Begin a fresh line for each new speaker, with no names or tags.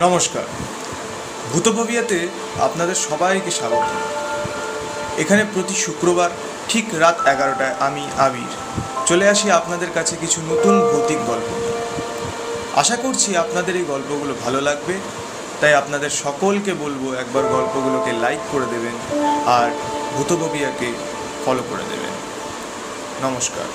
নমস্কার। ভূতভবিয়াতে আপনাদের সবাইকে স্বাগত। এখানে প্রতি শুক্রবার ঠিক রাত এগারোটায় আমি, আবির, চলে আসি আপনাদের কাছে কিছু নতুন ভৌতিক গল্প আশা করছি আপনাদের এই গল্পগুলো ভালো লাগবে, তাই আপনাদের সকলকে বলব একবার গল্পগুলোকে লাইক করে দেবেন আর ভূতভবিয়াকে ফলো করে দেবেন। নমস্কার।